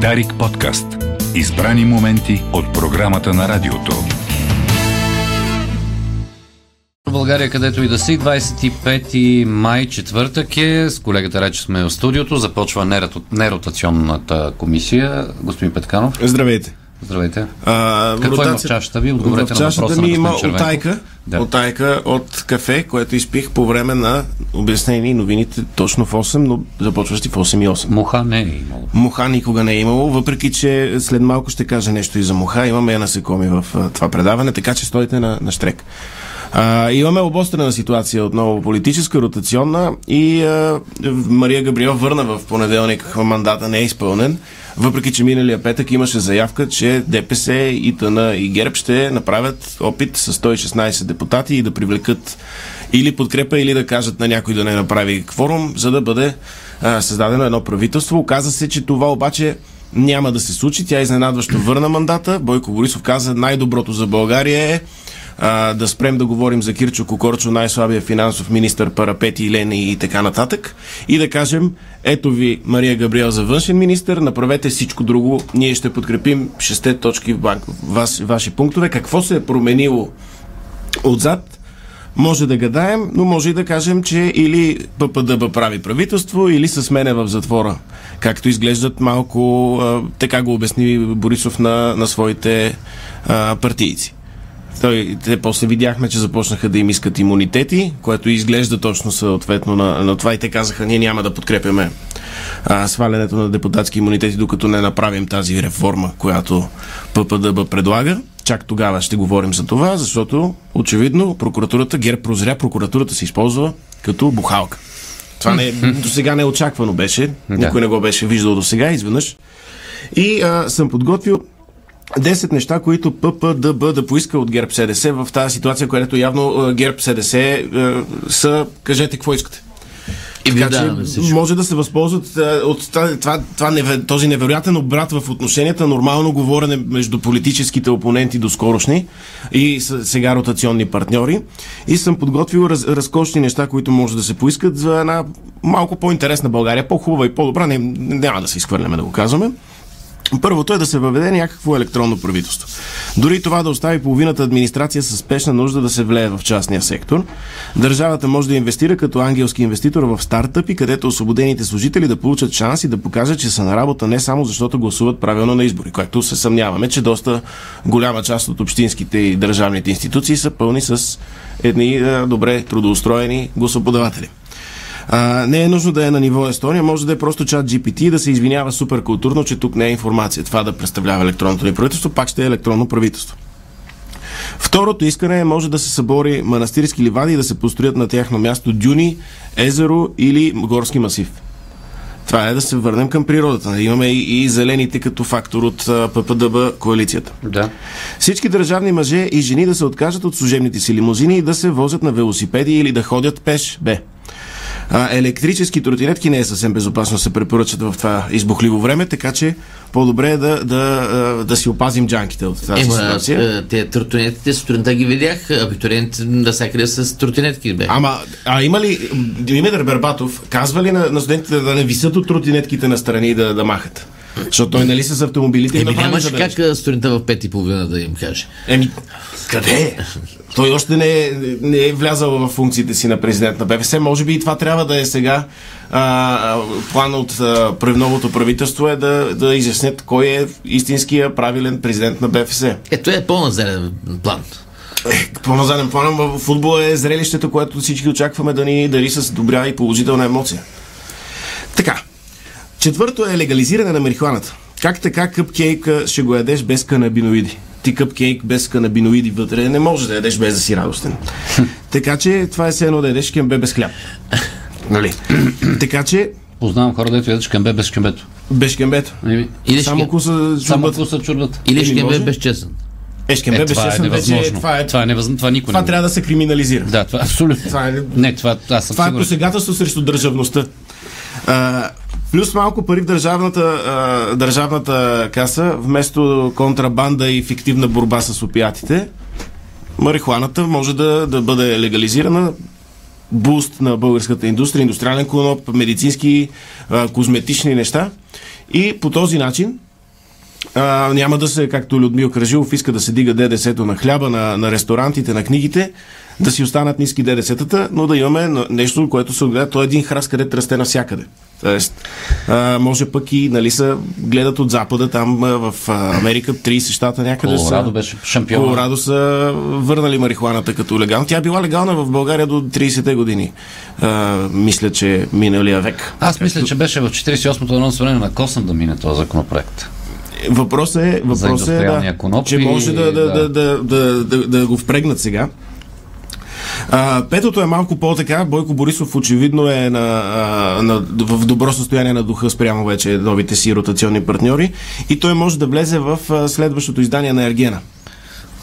Дарик подкаст. Избрани моменти от програмата на радиото. България, където и да си, 25 май, четвъртък е. С колегата Рече сме в студиото. Започва неротационната комисия. Господин Петканов, Здравейте. здравейте. А, Какво има в ротация- чашата ви? Отговорете в на въпроса ми на има отайка, Да. отайка от кафе, което изпих по време на обяснени новините точно в 8, но започващи в 8 и 8. Муха не е имало. Муха никога не е имало, въпреки че след малко ще кажа нещо и за муха. Имаме насекоми в това предаване, така че стойте на, на штрек. А, имаме обострена ситуация отново политическа, ротационна и а, Мария Габриел върна в понеделник мандата не е изпълнен, въпреки че миналия петък имаше заявка, че ДПС, ИТН и ГЕРБ ще направят опит с 116 депутати и да привлекат или подкрепа, или да кажат на някой да не направи кворум, за да бъде а, създадено едно правителство. Оказа се, че това обаче няма да се случи. Тя изненадващо върна мандата. Бойко Борисов каза най-доброто за България е а, да спрем да говорим за Кирчо Кокорчо, най-слабия финансов министр, парапети, Лени и така нататък. И да кажем, ето ви Мария Габриел за външен министр, направете всичко друго. Ние ще подкрепим шесте точки в банк, вас, ваши пунктове. Какво се е променило отзад? Може да гадаем, но може и да кажем, че или ППДБ прави правителство, или се смене в затвора. Както изглеждат малко, а, така го обясни Борисов на, на своите а, партийци. Той, те после видяхме, че започнаха да им искат имунитети, което изглежда точно съответно на, на това и те казаха, ние няма да подкрепяме а, свалянето на депутатски имунитети, докато не направим тази реформа, която ППДБ предлага. Чак тогава ще говорим за това, защото очевидно прокуратурата, ГЕРБ прозря, прокуратурата се използва като бухалка. Това не, до сега не очаквано беше. Никой не го беше виждал до сега, изведнъж. И а, съм подготвил 10 неща, които ППДБ да поиска от ГЕРБ СДС в тази ситуация, която явно а, ГЕРБ СДС а, са, кажете какво искате. И Така даваме че всичко. може да се възползват а, от това, това, неве- този невероятен обрат в отношенията, нормално говорене между политическите опоненти до скорошни и сега ротационни партньори. И съм подготвил раз, разкошни неща, които може да се поискат за една малко по-интересна България, по-хубава и по-добра. Не, няма да се изхвърляме да го казваме. Първото е да се въведе някакво електронно правителство. Дори това да остави половината администрация с спешна нужда да се влее в частния сектор. Държавата може да инвестира като ангелски инвеститор в стартъпи, където освободените служители да получат шанс и да покажат, че са на работа не само защото гласуват правилно на избори, което се съмняваме, че доста голяма част от общинските и държавните институции са пълни с едни добре трудоустроени гласоподаватели. А, не е нужно да е на ниво Естония, може да е просто чат GPT и да се извинява супер културно, че тук не е информация. Това да представлява електронното ни правителство, пак ще е електронно правителство. Второто искане е може да се събори манастирски ливади и да се построят на тяхно място дюни, езеро или горски масив. Това е да се върнем към природата. Да имаме и, и зелените като фактор от ППДБ коалицията. Да. Всички държавни мъже и жени да се откажат от служебните си лимузини и да се возят на велосипеди или да ходят пеш. Б. А, електрически тротинетки не е съвсем безопасно се препоръчат в това избухливо време, така че по-добре е да, да, да си опазим джанките от тази Ема, ситуация. те тротинетките сутринта ги видях, абитуриент навсякъде с тротинетки бе. Ама, а има ли Димитър Бербатов казва ли на, на студентите да не висят от тротинетките на страни и да, да махат? Защото той нали с автомобилите Еми забележка. как сутринта в пет и половина да им каже. Еми, къде? Той още не е, не е влязал в функциите си на президент на БФС. Може би и това трябва да е сега. А, план от а, новото правителство е да, да изяснят кой е истинския правилен президент на БФС. Ето е по-назаден план. Е, По-назаден план футбола е зрелището, което всички очакваме да ни дари с добра и положителна емоция. Така. Четвърто е легализиране на марихуаната. Как така къпкейка ще го ядеш без канабиноиди? Ти къпкейк без канабиноиди вътре не може да ядеш без да си радостен. така че това е все едно да ядеш кембе без хляб. Нали? така че Познавам хора, дето ядат шкембе без шкембето. без кембето. Или Само ще, куса Само чурбата. куса чурбата. или Или ще може? бе безчестен. Е, Е, без това е чесън вече невъзможно. това е Това е невъзможно. Това никой това не трябва да се криминализира. Да, това абсолютно. Това е- Не, това аз съм Това е посегателство срещу държавността. А, плюс малко пари в държавната, а, държавната каса, вместо контрабанда и фиктивна борба с опиатите, марихуаната може да, да бъде легализирана буст на българската индустрия, индустриален коноп, медицински, а, козметични неща. И по този начин А, няма да се, както Людмил Кражилов иска да се дига ДДС-то на хляба, на, на ресторантите, на книгите, да си останат ниски ДДС-тата, но да имаме нещо, което се отгледа. То е един храст, където расте навсякъде. Тоест, а, може пък и, нали, са гледат от запада, там в Америка, 30 щата някъде Колорадо са... беше шампион. Колорадо са върнали марихуаната като легална. Тя била легална в България до 30-те години. А, мисля, че миналия век. Аз мисля, че беше в 48-то едно събрание на Косъм да мине този законопроект. Въпросът е, въпросът е да, че може да, да, да. да, да, да, да, да го впрегнат сега. Петото е малко по-така. Бойко Борисов очевидно е на, на, в добро състояние на духа спрямо вече новите си ротационни партньори и той може да влезе в следващото издание на Ергена.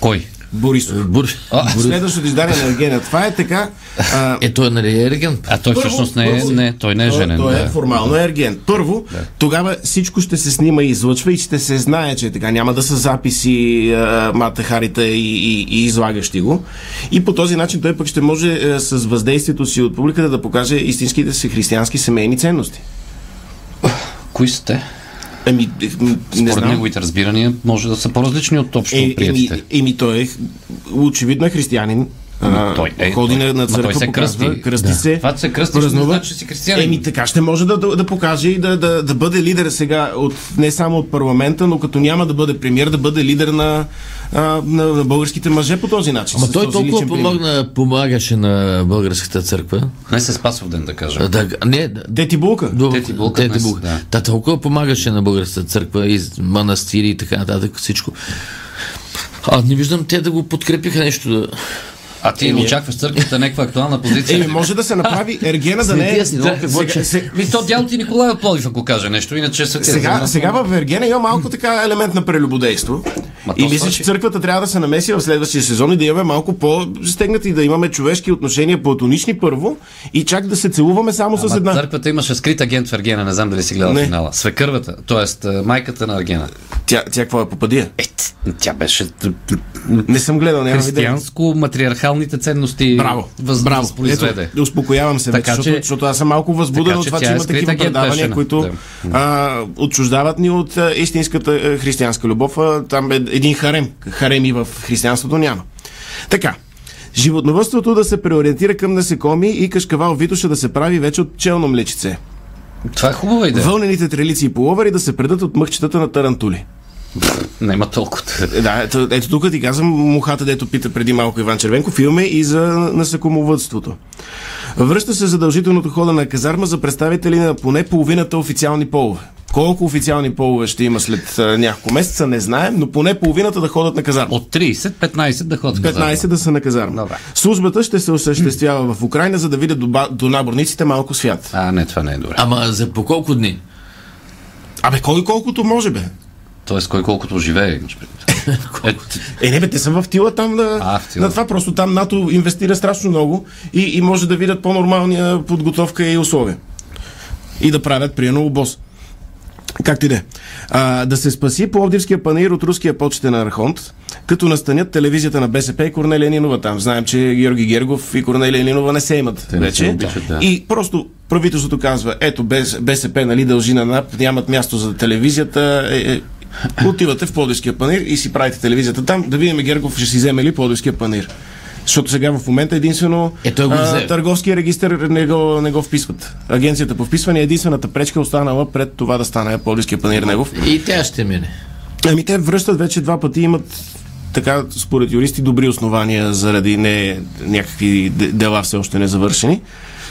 Кой? Борисов. Бур... А, Следващото издание на Ергена. Това е така. А, Е, той нали е регент? А той Първо- всъщност не е, първо- не, той не е той- женен. Той е да. формално ерген. Първо, тогава всичко ще се снима и излъчва и ще се знае, че е така. Няма да са записи, а, мата харита и, и, и излагащи го. И по този начин той пък ще може а, с въздействието си от публиката да покаже истинските си християнски семейни ценности. Кои сте? Еми, м, не Според знам. неговите разбирания може да са по-различни от общо Е, еми, приятите. еми, той е очевидно е християнин. А, той е, ходи той- на, на ма той църква, се показва, кръсти. кръсти Да. се. Това, се кръстиш, не празнува. значи, че си християнин. Еми така ще може да, да, да покаже и да, да, да бъде лидер сега от, не само от парламента, но като няма да бъде премьер, да бъде лидер на, а, на, на българските мъже по този начин. Ама той толкова помогна, помагаше на българската църква. Не се спасва в ден, да кажа. Да, не, да, Дети булка. до, Те ти булка днес, булка. да. Та толкова помагаше на българската църква и манастири и така нататък всичко. А не виждам те да го подкрепиха нещо да... А ти очакваш църквата някаква актуална позиция? Еми, може да се направи ергена да не е... Ми то дяло ти Николай от Пловдив, ако каже нещо, иначе са сега, сега в Ергена има малко така елемент на прелюбодейство. Ма И мисля, че църквата трябва да се намеси в следващия сезон и да имаме малко по-стегнати, да имаме човешки отношения платонични първо и чак да се целуваме само с Ама една. църквата имаше скрит агент в Ергена, не знам дали си гледал Не. финала. Свекървата, т.е. майката на Ергена. Тя, тя какво е попадия? Е, тя беше Не съм гледал, нямам идея. Християнско-матриархалните ценности Браво, въз, браво. възпроизведе. Ето, успокоявам се Така вече, защото, че- защото аз съм малко възбуден от че това, че тя е има такива предавания, беше, които да. а, отчуждават ни от а, истинската а, християнска любов. А, там е един харем. Хареми в християнството няма. Така. Животновътството да се преориентира към насекоми и кашкавал Витоша да се прави вече от пчелно млечице. Това е хубава идея. Вълнените трелици и половари да се предат от мъхчетата на тарантули. Няма толкова. Да, ето, ето тук ти казвам мухата, дето пита преди малко Иван Червенков, имаме и за насекомовътството. Връща се задължителното хода на казарма за представители на поне половината официални полове. Колко официални полове ще има след а, няколко месеца, не знаем, но поне половината да ходят на казарма. От 30, 15 да ходят. 15 да са на казарма. Добре. Службата ще се осъществява в Украина, за да видят до, до наборниците малко свят. А, не, това не е добре. Ама за по колко дни? Абе, кой колкото може, бе? Тоест, кой колкото живее. е, не бе, те са в тила там на, А, в тила. на това. Просто там НАТО инвестира страшно много и, и може да видят по-нормалния подготовка и условия. И да правят, приено обоз. Както и да е. Да се спаси Пловдивския панир от руския почтен архонт, като настанят телевизията на БСП и Корнелия Нинова там. Знаем, че Георги Гергов и Корнелия Нинова не се имат Те не вече. се обичат, да. И просто правителството казва, ето БСП нали дължи на НАП, нямат място за телевизията, е, е, отивате в Плодивския панир и си правите телевизията там, да видим Гергов ще си вземе ли Плодивския панир. Защото сега в момента единствено Е, той го взе. търговския регистр не го, не го вписват. Агенцията по вписване е единствената пречка останала пред това да стане Плодивския панир негов. И тя ще мине. Ами те връщат вече два пъти, имат така, според юристи, добри основания заради не някакви де- дела все още не завършени.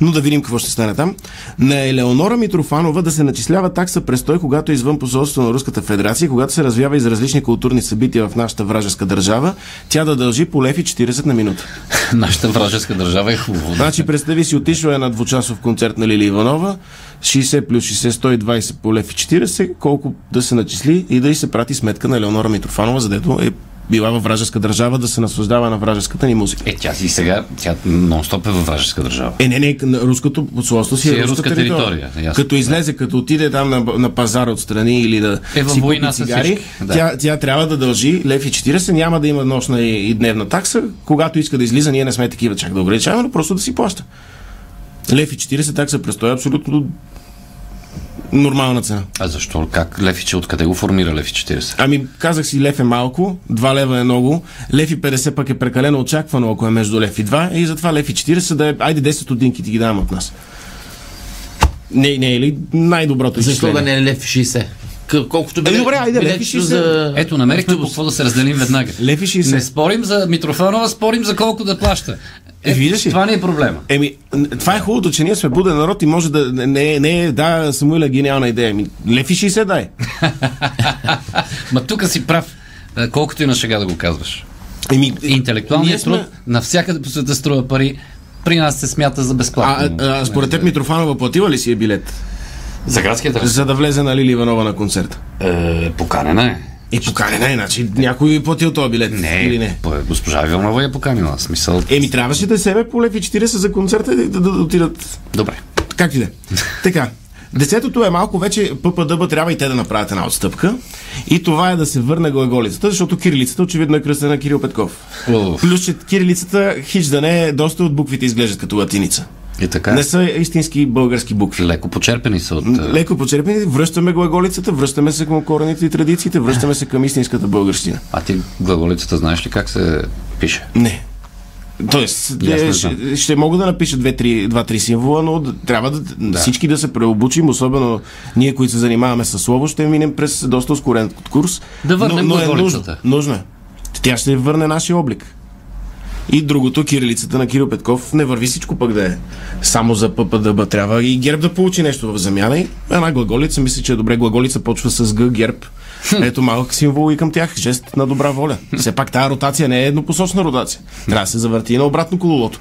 Но да видим какво ще стане там. На Елеонора Митрофанова да се начислява такса престой, когато е извън посолството на Руската федерация, когато се развява из различни културни събития в нашата вражеска държава, тя да дължи по лев и 40 на минута. нашата вражеска държава е хубаво. Значи, представи си, отишла е на двучасов концерт на Лили Иванова, 60 плюс 60, 120 по лев и 40, колко да се начисли и да й се прати сметка на Елеонора Митрофанова, задето е била във вражеска държава да се наслаждава на вражеската ни музика. Е, тя си сега, тя нон-стоп е във вражеска държава. Е, не, не, руското посолство си, Си е, е руска, руска територия. територия. Като излезе, като отиде там на, на пазар отстрани или да Е, си война цигари, да. тя, тя трябва да дължи лев и 40, няма да има нощна и, и дневна такса. Когато иска да излиза, ние не сме такива чак да ограничаваме, но просто да си плаща. Лев и 40 такса престоя абсолютно Нормална цена. А защо? Как Лефиче? Откъде го формира Лефи 40? Ами, казах си, лев е малко, 2 лева е много, лев и 50 пък е прекалено очаквано, ако е между лев и 2, и затова лев и 40 да е, айде 10 стотинки ти ги давам от нас. Не, не е ли най-доброто Защо да не е лев и 60? Колкото Е, добре, айде, лев и билетчето 60. за... Ето, намерихме по какво да се разделим веднага. Лев и 60. Не спорим за Митрофанова, спорим за колко да плаща. Е, виждаш ли? Това не е проблема. Еми, това е хубавото, че ние сме буден народ и може да не, е- не е, да, Самуил е гениална идея. Ами, лев и 60 дай. Ма тук си прав, колкото и на шега да го казваш. Еми, Интелектуалният сме- труд навсякъде по света струва пари, при нас се смята за безплатно. а, а, според теб Митрофанова платила ли си е билет, За градския трас. за да влезе на Лили Иванова на концерта? Е, поканена е. И поканена е, значи някой е платил този билет. Не, Или не? по- госпожа Вилнова я поканила. Смисъл. Еми, трябваше да себе по лев и 40 за концерта и да, да, да отидат Добре. Как и да е. Така. Десетото е малко вече ППДБ трябва и те да направят една отстъпка. И това е да се върне глаголицата, защото кирилицата очевидно е кръстена на Кирил Петков. Плюс, че кирилицата хич да не е, доста от буквите изглеждат като латиница. И така. Не са истински български букви. Леко почерпени са от... Леко почерпени, връщаме глаголицата, връщаме се към корените и традициите, връщаме се към истинската българщина. А ти глаголицата знаеш ли как се пише? Не. Тоест, не е, знам. ще, ще мога да напиша две-три, два-три символа, но трябва да, да, всички да се преобучим, особено ние, които се занимаваме с слово, ще минем през доста ускорен курс. Да върнем но, но е нужно, нужно е. Тя ще върне нашия облик. И другото, кирилицата на Кирил Петков, не върви всичко пък да е само за ППДБ. Трябва и ГЕРБ да получи нещо в замяна. И една глаголица, мисля, че е добре. Глаголица почва с Г, ГЕРБ. Ето малък символ и към тях. Жест на добра воля. Все пак тази ротация не е еднопосочна ротация. Трябва да се завърти и на обратно колелото.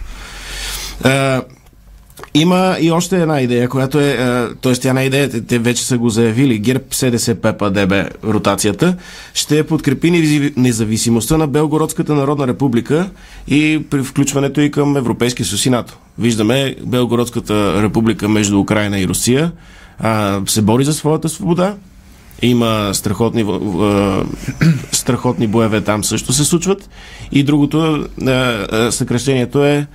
Е, има и още една идея, която е, т.е. тя на идея, те, вече са го заявили, ГЕРБ, СДС, ПП, ДБ, ротацията, ще подкрепи независимостта на Белгородската народна република и при включването и към Европейския съюз и НАТО. Виждаме Белгородската република между Украина и Русия а, се бори за своята свобода. Има страхотни, а, страхотни боеве там също се случват. И другото а, а, съкрещението е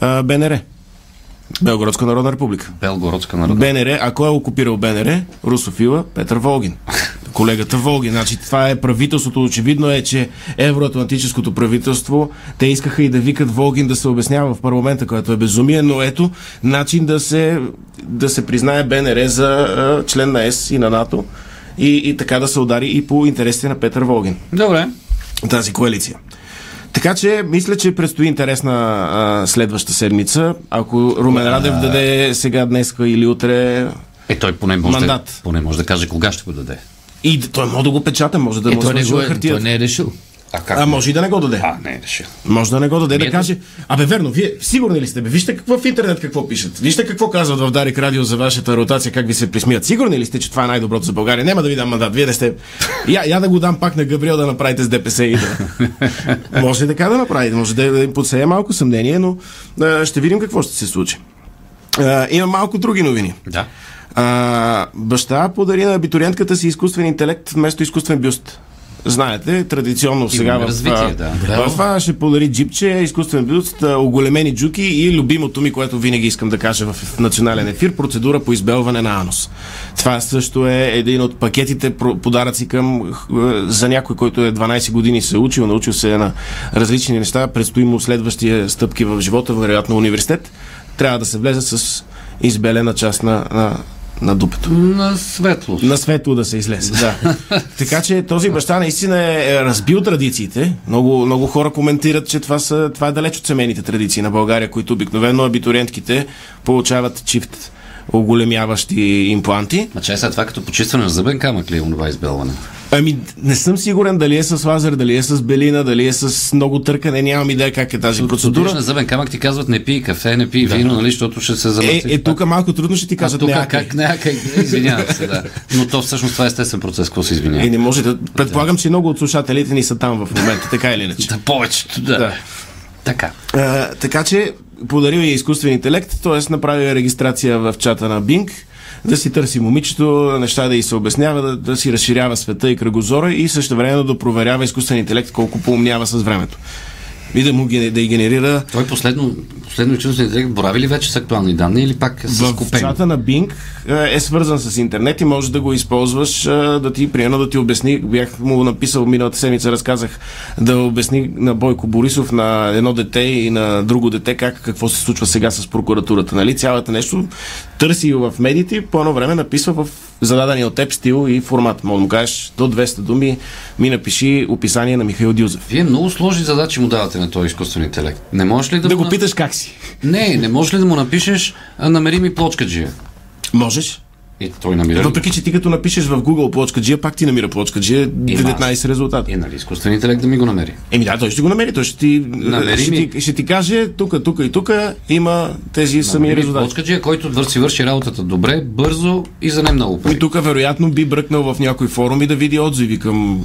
а, БНР. Белгородска народна република. Белгородска народна. БНР, ако е окупирал БНР, русофила Петър Волгин. Колегата Волгин. Значи това е правителството. Очевидно е, че евроатлантическото правителство, те искаха и да викат Волгин да се обяснява в парламента, което е безумие, но ето начин да се, да се признае БНР за а, член на ЕС и на НАТО и, и така да се удари и по интересите на Петър Волгин Добре. тази коалиция. Така че, мисля, че предстои интересна а, следваща седмица. Ако Румен Радев даде сега, днес или утре Е, той поне може, да, Мандат. поне може да каже кога ще го даде. и той може да го печата, може да Е, му той, не го е, хартията. той не е решил. А как? А може и да не го даде. А, не решил. Може да не го даде, да Ето. каже. Абе, верно, вие сигурни ли сте? Бе? Вижте какво в интернет какво пишат. Вижте какво казват в Дарик Радио за вашата ротация, как ви се присмият. Сигурни ли сте, че това е най-доброто за България? Няма да ви дам мандат. Вие не сте. Я, я да го дам пак на Габриел да направите с ДПС и да. може така да направите. Може да, да им подсея малко съмнение, но а, ще видим какво ще се случи. А, има малко други новини. Да. А, баща подари на абитуриентката си изкуствен интелект вместо изкуствен бюст. Знаете, традиционно сега в, развитие, да. в, в, ще подари джипче, изкуствен бюст, оголемени джуки и любимото ми, което винаги искам да кажа в национален ефир, процедура по избелване на анус. Това също е един от пакетите подаръци към х- за някой, който е 12 години се е учил, научил се на различни неща, предстои му следващия стъпки в живота, вероятно университет, трябва да се влезе с избелена част на, на, на дупето. На светло. На светло да се излезе, да. така че този баща наистина е е разбил традициите. Много, много хора коментират, че това, са, това е далеч от семейните традиции на България, които обикновено абитуриентките получават чифт оголемяващи импланти. А че е сега това като почистване на зъбен камък ли е онова избелване? Ами, не съм сигурен дали е с лазер, дали е с белина, дали е с много търкане, нямам идея как е тази Процедура на зъбен камък ти казват не пий кафе, не пий вино, нали, защото ще се Е, замърси. е, тук малко трудно ще ти кажат тук как не, как, извинявам се, да. Но то всъщност това е естествен процес, какво се извинява. Е, не може да. Предполагам, че много от слушателите ни са там в момента, така или иначе. Да, повечето, да. Да. Така. А, така че подарил е изкуствен интелект, т.е. направил е регистрация в чата на Bing, да си търси момичето, неща да й се обяснява, да, да си разширява света и кръгозора и също време да проверява изкуствен интелект колко поумнява с времето. И да му да й генерира Той последно, последно изкуствен интелект борави ли вече с актуални данни или пак с купени? чата на Bing е, е свързан с интернет и можеш да го използваш е, да ти, примерно, да ти обясни. Бях му написал миналата седмица, разказах да обясни на Бойко Борисов, на едно дете и на друго дете как, какво се случва сега с прокуратурата. Нали? Цялата нещо търси в медиите и по едно време написва в зададения от теб стил и формат. Може да му кажеш до 200 думи, ми напиши описание на Михаил Дюзев. Вие много сложни задачи му давате на този изкуствен интелект. Не можеш ли да, Да го питаш как си. Не, не можеш ли да му напишеш намери ми плочкаджия? Можеш. И той намира? Въпреки, че ти като напишеш в Google плочкаджия, пак ти намира плочкаджия 19 резултата. И нали изкуствен интелект да ми го намери. Еми да, той ще го намери. Той ще ти, Намери ще, ми. ти, ще ти каже, тук, тук и тук има тези сами Намери ми резултати. плочкаджия, който върши, върши работата добре, бързо и за не много пари. И тук вероятно би бръкнал в някой форум и да види отзиви към,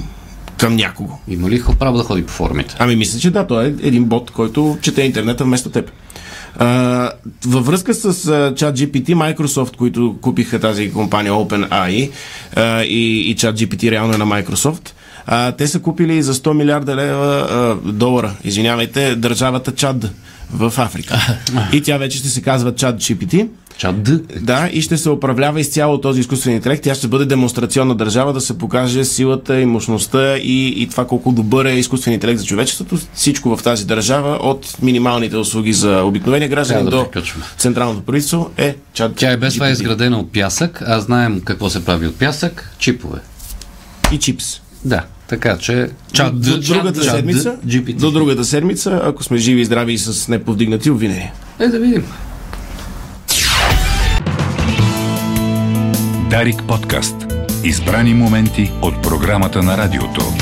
към някого. Има ли право да ходи по форумите? Ами мисля, че да, той е един бот, който чете интернета вместо теб. А, във връзка с а, ChatGPT, Microsoft, които купиха тази компания OpenAI а, и, и ChatGPT реално е на Microsoft, а, те са купили за 100 милиарда лева а, долара, извинявайте, държавата Чад в Африка. и тя вече ще се казва ChatGPT. Чат Д. Да, и ще се управлява изцяло този изкуствен интелект. Тя ще бъде демонстрационна държава да се покаже силата и мощността и, и това колко добър е изкуствен интелект за човечеството. Всичко в тази държава, от минималните услуги за обикновения граждани Трябва да до приключваме. централното правителство е чат. Тя е без това GPT. изградена от пясък, а знаем какво се прави от пясък. Чипове. И чипс. Да, така че... Чат до, другата чат седмица, GPT. до другата седмица, ако сме живи и здрави и с неповдигнати обвинения. Е, да видим. Дарик подкаст. Избрани моменти от програмата на радиото.